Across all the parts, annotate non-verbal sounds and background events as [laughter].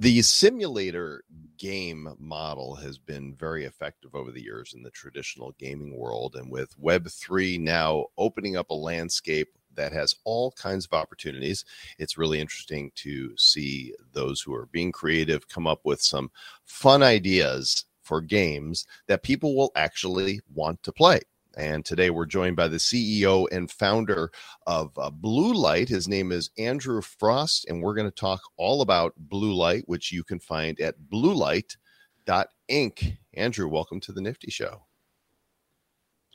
The simulator game model has been very effective over the years in the traditional gaming world. And with Web3 now opening up a landscape that has all kinds of opportunities, it's really interesting to see those who are being creative come up with some fun ideas for games that people will actually want to play. And today we're joined by the CEO and founder of uh, Bluelight. His name is Andrew Frost, and we're going to talk all about Bluelight, which you can find at bluelight.inc. Andrew, welcome to the Nifty Show.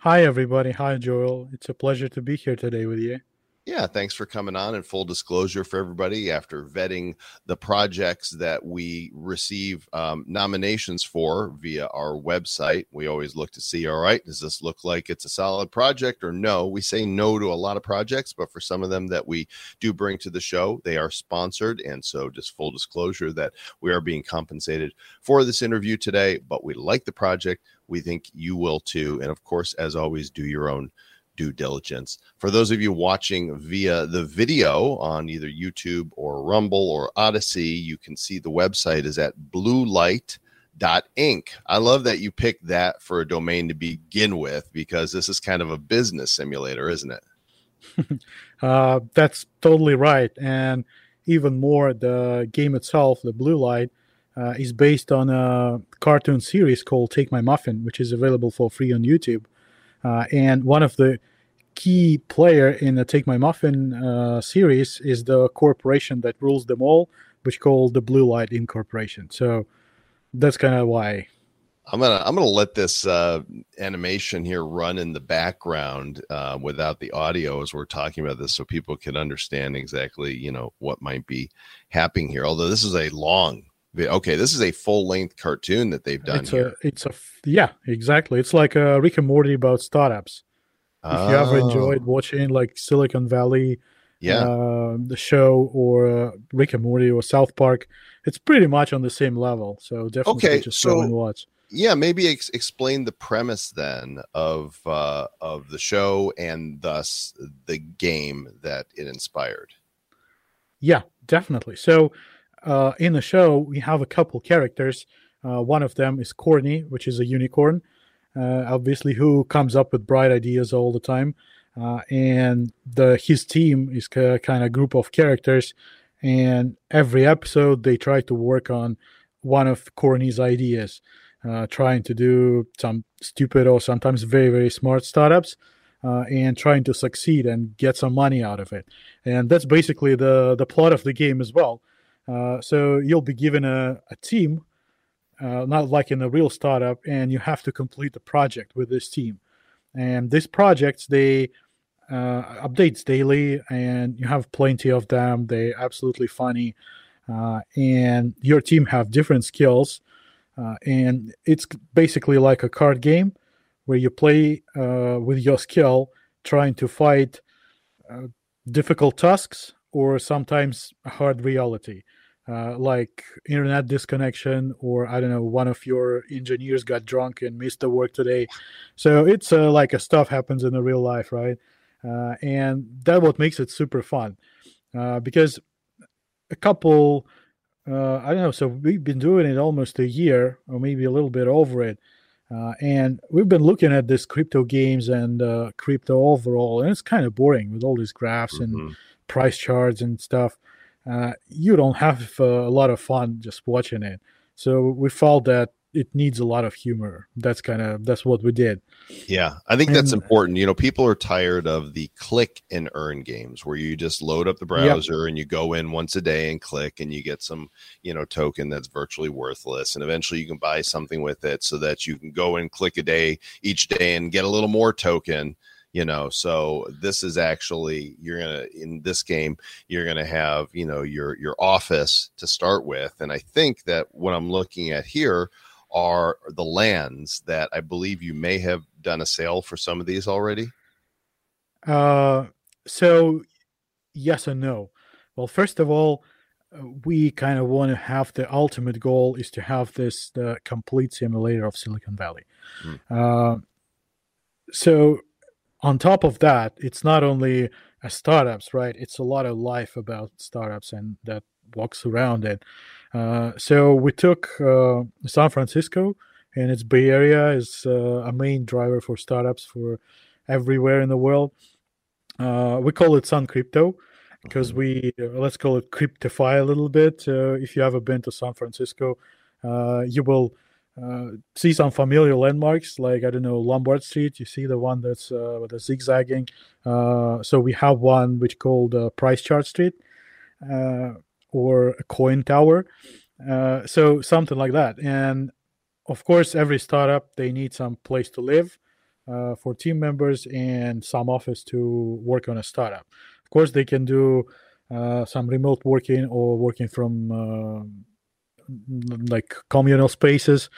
Hi, everybody. Hi, Joel. It's a pleasure to be here today with you. Yeah, thanks for coming on. And full disclosure for everybody, after vetting the projects that we receive um, nominations for via our website, we always look to see all right, does this look like it's a solid project or no? We say no to a lot of projects, but for some of them that we do bring to the show, they are sponsored. And so, just full disclosure that we are being compensated for this interview today, but we like the project. We think you will too. And of course, as always, do your own due diligence. For those of you watching via the video on either YouTube or Rumble or Odysee, you can see the website is at bluelight.inc. I love that you picked that for a domain to begin with because this is kind of a business simulator, isn't it? [laughs] uh, that's totally right. And even more, the game itself, the Bluelight, uh, is based on a cartoon series called Take My Muffin, which is available for free on YouTube. Uh, and one of the key player in the Take My Muffin uh, series is the corporation that rules them all, which called the Blue Light Incorporation. So that's kind of why. I'm gonna I'm gonna let this uh, animation here run in the background uh, without the audio as we're talking about this, so people can understand exactly you know what might be happening here. Although this is a long Okay, this is a full length cartoon that they've done it's here. A, it's a yeah, exactly. It's like a Rick and Morty about startups. Oh. If you ever enjoyed oh. watching like Silicon Valley, yeah, uh, the show or uh, Rick and Morty or South Park, it's pretty much on the same level. So definitely okay, just so, go and watch. Yeah, maybe ex- explain the premise then of uh, of the show and thus the game that it inspired. Yeah, definitely. So uh, in the show, we have a couple characters. Uh, one of them is Corny, which is a unicorn, uh, obviously, who comes up with bright ideas all the time. Uh, and the his team is kind of group of characters, and every episode they try to work on one of Corny's ideas, uh, trying to do some stupid or sometimes very very smart startups. Uh, and trying to succeed and get some money out of it. And that's basically the the plot of the game as well. Uh, so you'll be given a, a team, uh, not like in a real startup, and you have to complete the project with this team. And these projects, they uh, updates daily, and you have plenty of them. They're absolutely funny, uh, and your team have different skills, uh, and it's basically like a card game where you play with your skill, trying to fight difficult tasks or sometimes hard reality uh, like internet disconnection or i don't know one of your engineers got drunk and missed the work today so it's uh, like a stuff happens in the real life right uh, and that what makes it super fun uh, because a couple uh, i don't know so we've been doing it almost a year or maybe a little bit over it uh, and we've been looking at this crypto games and crypto overall and it's kind of boring with all these graphs mm-hmm. and price charts and stuff, uh, you don't have uh, a lot of fun just watching it. So we felt that it needs a lot of humor. That's kind of that's what we did. Yeah, I think and, that's important. You know, people are tired of the click and earn games where you just load up the browser and you go in once a day and click and you get some, you know, token that's virtually worthless and eventually you can buy something with it so that you can go and click a day each day and get a little more token you know so this is actually you're gonna in this game you're gonna have you know your your office to start with and i think that what i'm looking at here are the lands that i believe you may have done a sale for some of these already. Uh so yes and no. Well first of all uh, we kind of want to have the ultimate goal is to have this the complete simulator of silicon valley. Mm. uh, so on top of that, it's not only a startups, right? It's a lot of life about startups and that walks around it. Uh, so we took uh, San Francisco and its Bay Area is uh, a main driver for startups for everywhere in the world. Uh, we call it San Crypto because we uh, let's call it cryptify a little bit. if you ever been to San Francisco, you will uh, see some familiar landmarks like I don't know Lombard Street. You see the one that's uh, with the zigzagging. Uh, so we have one which called uh, Price Chart Street uh, or a Coin Tower. Uh, so something like that. And of course, every startup they need some place to live for team members and some office to work on a startup. Of course, they can do some remote working or working from like communal spaces.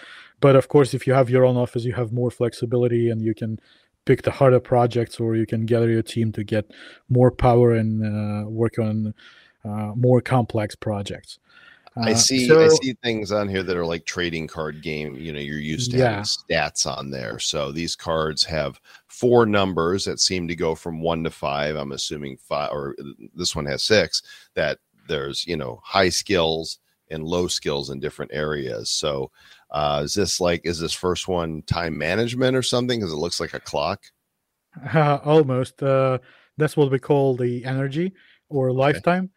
But of course, if you have your own office, you have more flexibility and you can pick the harder projects or you can gather your team to get more power and uh, work on uh, more complex projects. I uh, see. So, I see things on here that are like trading card game. You know, you're used to yeah. having stats on there. So these cards have four numbers that seem to go from one to five. I'm assuming five, or this one has six. That there's you know high skills, and low skills in different areas. So, uh, is this like is this first one time management or something? Because it looks like a clock. Uh, [laughs] almost. Uh, that's what we call the energy or okay. lifetime.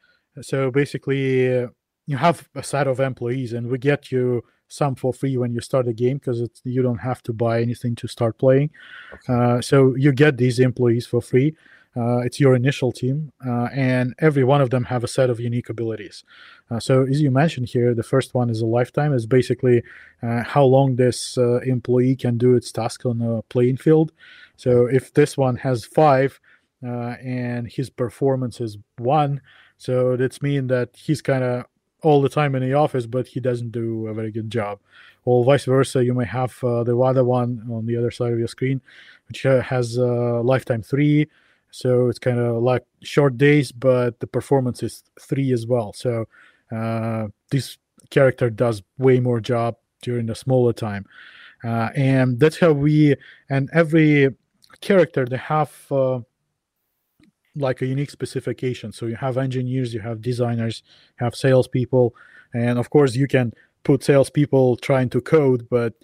So basically, uh, you have a set of employees, and we get you some for free when you start the game because you don't have to buy anything to start playing. Okay. Uh, so you get these employees for free. Uh, it's your initial team, uh, and every one of them have a set of unique abilities. Uh, so, as you mentioned here, the first one is a lifetime. Is basically uh, how long this uh, employee can do its task on a playing field. So, if this one has five, uh, and his performance is one, so that's mean that he's kind of all the time in the office, but he doesn't do a very good job. Or vice versa, you may have the other one on the other side of your screen, which has lifetime three so it's kind of like short days, but the performance is three as well. So uh, this character does way more job during the smaller time, uh, and that's how we and every character they have uh, like a unique specification. So you have engineers, you have designers, you have salespeople, and of course you can put salespeople trying to code, but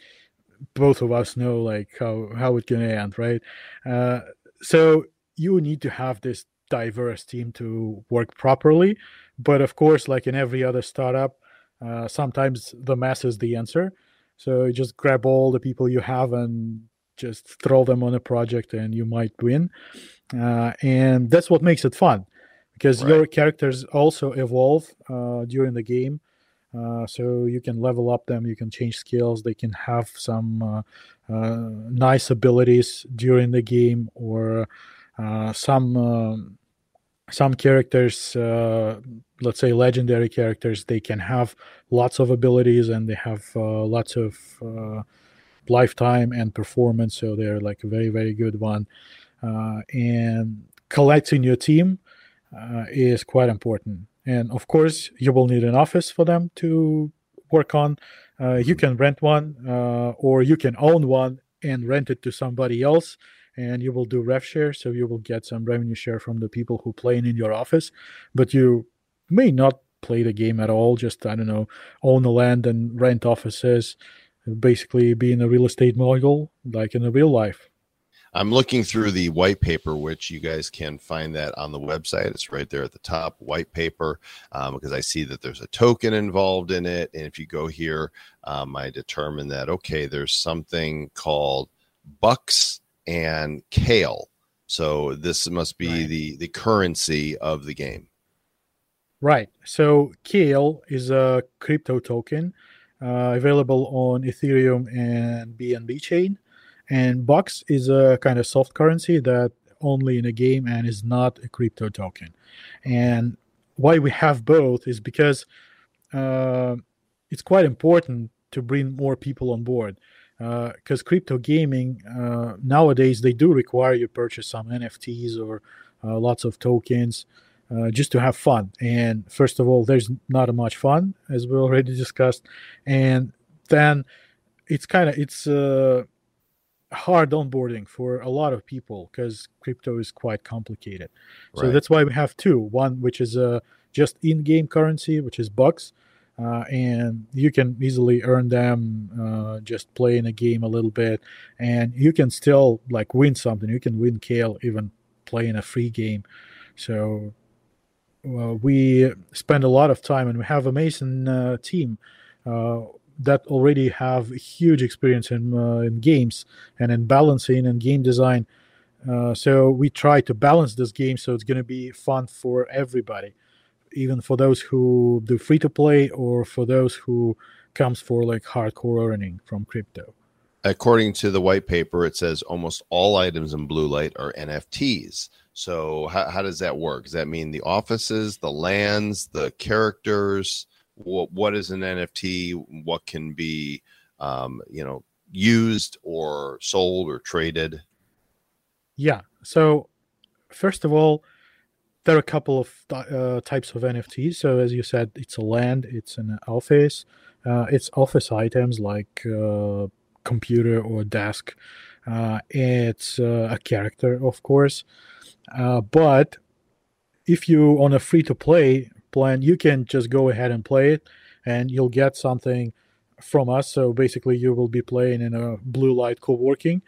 both of us know like how how it can end, right? Uh, so you need to have this diverse team to work properly. But of course, like in every other startup, uh, sometimes the mass is the answer. So you just grab all the people you have and just throw them on a project, and you might win. Uh, and that's what makes it fun, because right. your characters also evolve uh, during the game. Uh, so you can level up them, you can change skills, they can have some uh, uh, nice abilities during the game, or uh, some um, some characters uh, let's say legendary characters they can have lots of abilities and they have uh, lots of uh, lifetime and performance so they're like a very very good one. Uh, and collecting your team uh, is quite important. And of course you will need an office for them to work on. You can rent one or you can own one and rent it to somebody else and you will do rev share so you will get some revenue share from the people who play in your office. But you may not play the game at all just i don't know own the land and rent offices basically being a real estate mogul like in the real life I'm looking through the white paper, which you guys can find that on the website. It's right there at the top, white paper, um, because I see that there's a token involved in it. And if you go here, um, I determine that, okay, there's something called Bucks and kale. So this must be right. the the currency of the game. Right. So kale is a crypto token uh, available on Ethereum and BNB chain, and Bucks is a kind of soft currency that only in a game and is not a crypto token. And why we have both is because uh, it's quite important to bring more people on board because uh, crypto gaming uh, nowadays they do require you purchase some nfts or uh, lots of tokens uh, just to have fun and first of all there's not much fun as we already discussed and then it's kind of it's uh, hard onboarding for a lot of people because crypto is quite complicated so that's why we have two one which is a just in-game currency, which is bucks, uh, and you can easily earn them uh, just playing a game a little bit, and you can still like win something. You can win Kale even playing a free game. So uh, we spend a lot of time, and we have amazing uh, team uh, that already have huge experience in uh, in games and in balancing and game design. Uh, so we try to balance this game so it's going to be fun for everybody, even for those who do free to play or for those who comes for like hardcore earning from crypto. According to the white paper, it says almost all items in Bluelight are NFTs. So how, how does that work? Does that mean the offices, the lands, the characters? What what is an NFT? What can be um, you know used or sold or traded? Yeah. So first of all, there are a couple of uh, types of NFTs. So as you said, it's a land, it's an office, uh, it's office items like uh, computer or desk. Uh, it's uh, a character, of course. Uh, but if you on a free to play plan, you can just go ahead and play it, and you'll get something from us. So basically, you will be playing in a blue light co-working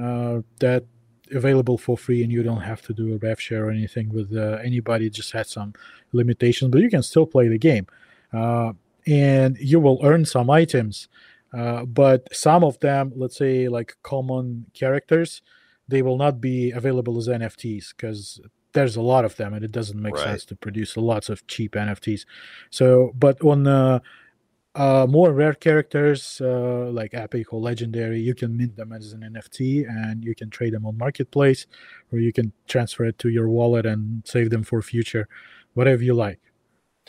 uh, that available for free, and you don't have to do a rev share or anything with uh, anybody. Just had some limitations, but you can still play the game, uh, and you will earn some items. Uh, but some of them, let's say like common characters, they will not be available as NFTs because there's a lot of them and it doesn't make right. sense to produce lots of cheap NFTs. So, but on uh, uh, more rare characters uh, like epic or legendary, you can mint them as an NFT and you can trade them on marketplace, or you can transfer it to your wallet and save them for future, whatever you like.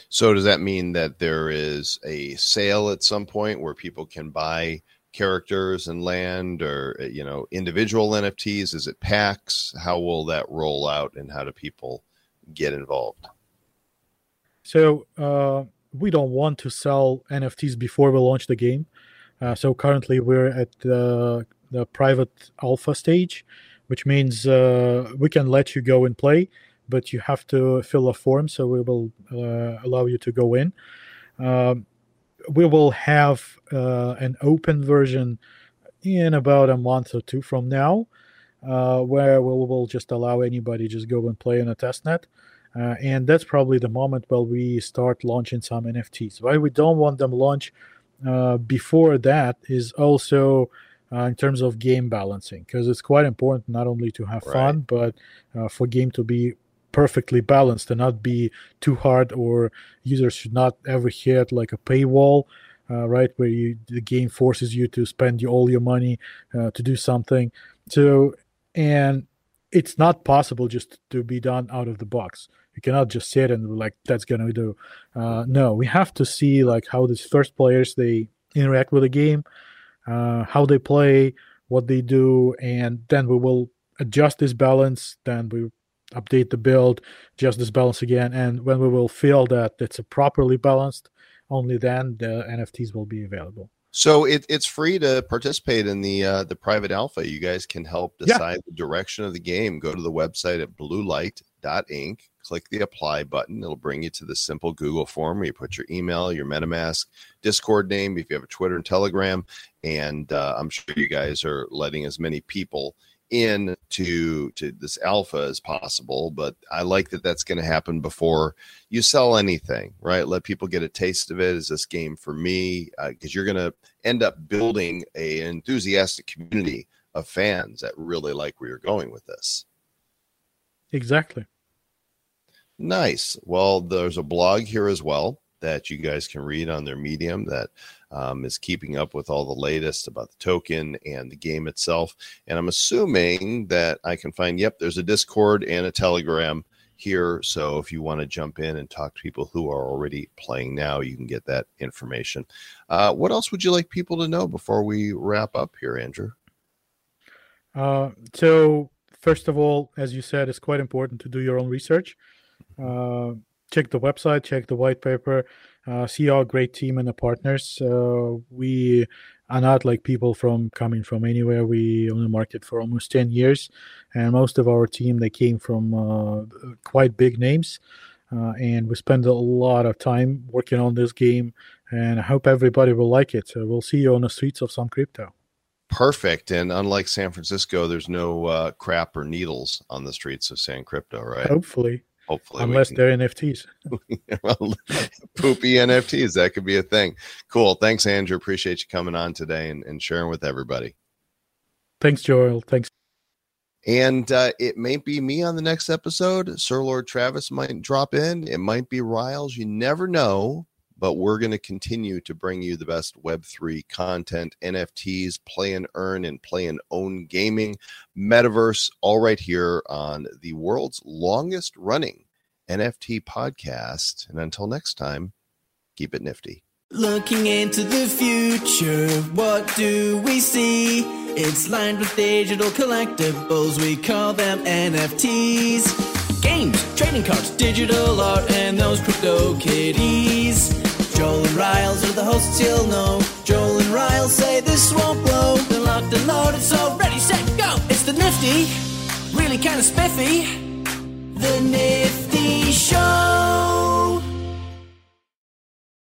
So, does that mean that there is a sale at some point where people can buy? Characters and land or uh, you know individual nfts is it packs? How will that roll out and how do people get involved? So uh, we don't want to sell nfts before we launch the game. Uh, so currently we're at the, the private alpha stage which means uh, we can let you go and play but you have to fill a form. So we will uh, allow you to go in. Um, we will have uh, an open version in about a month or two from now, uh, where we will just allow anybody just go and play on a testnet. Uh, and that's probably the moment where we start launching some NFTs. Why we don't want them launch uh, before that is also uh, in terms of game balancing, because it's quite important not only to have right. fun, but uh, for game to be perfectly balanced and not be too hard or users should not ever hit like a paywall uh, right where you the game forces you to spend all your money uh, to do something. So and it's not possible just to be done out of the box. You cannot just sit and like that's gonna do. Uh, no we have to see like how these first players they interact with the game uh, how they play what they do and then we will adjust this balance then we update the build, just this balance again. And when we will feel that it's properly balanced, only then the NFTs will be available. So it, it's free to participate in the uh, the private alpha. You guys can help decide yeah. the direction of the game. Go to the website at bluelight.inc, click the apply button. It'll bring you to the simple Google form where you put your email, your MetaMask, Discord name, if you have a Twitter and Telegram. And uh, I'm sure you guys are letting as many people in to to this alpha as possible but i like that that's going to happen before you sell anything right? Let people get a taste of it. Is this game for me? Because uh, you're going to end up building a enthusiastic community of fans that really like where you're going with this. Exactly. Nice. Well there's a blog here as well that you guys can read on their medium that um, is keeping up with all the latest about the token and the game itself. And I'm assuming that I can find, yep, there's a Discord and a Telegram here. So if you want to jump in and talk to people who are already playing now, you can get that information. Uh, what else would you like people to know before we wrap up here, Andrew? Uh, so, first of all, as you said, it's quite important to do your own research. Uh, check the website, check the white paper, uh, see our great team and the partners. Uh, we are not like people from coming from anywhere. We on the market for almost ten years, and most of our team they came from uh, quite big names. uh, and we spend a lot of time working on this game. And I hope everybody will like it. So we'll see you on the streets of San Crypto. Perfect. And unlike San Francisco, there's no uh, crap or needles on the streets of San Crypto, right? Hopefully. Hopefully, unless they're NFTs. [laughs] well, poopy NFTs, that could be a thing. Cool. Thanks, Andrew. Appreciate you coming on today and, and sharing with everybody. Thanks, Joel. Thanks. And uh, it may be me on the next episode. Sir Lord Travis might drop in. It might be Riles. You never know. But we're going to continue to bring you the best Web3 content, NFTs, play and earn, and play and own gaming, metaverse, all right here on the world's longest running NFT podcast. And until next time, keep it nifty. Looking into the future, what do we see? It's lined with digital collectibles, we call them NFTs. Games, trading cards, digital art, and those crypto kitties. Joel and Riles are the hosts you'll know. Joel and Riles say this won't blow. They're locked and loaded, so ready, set, go. It's the nifty, really kind of spiffy. The Nifty Show.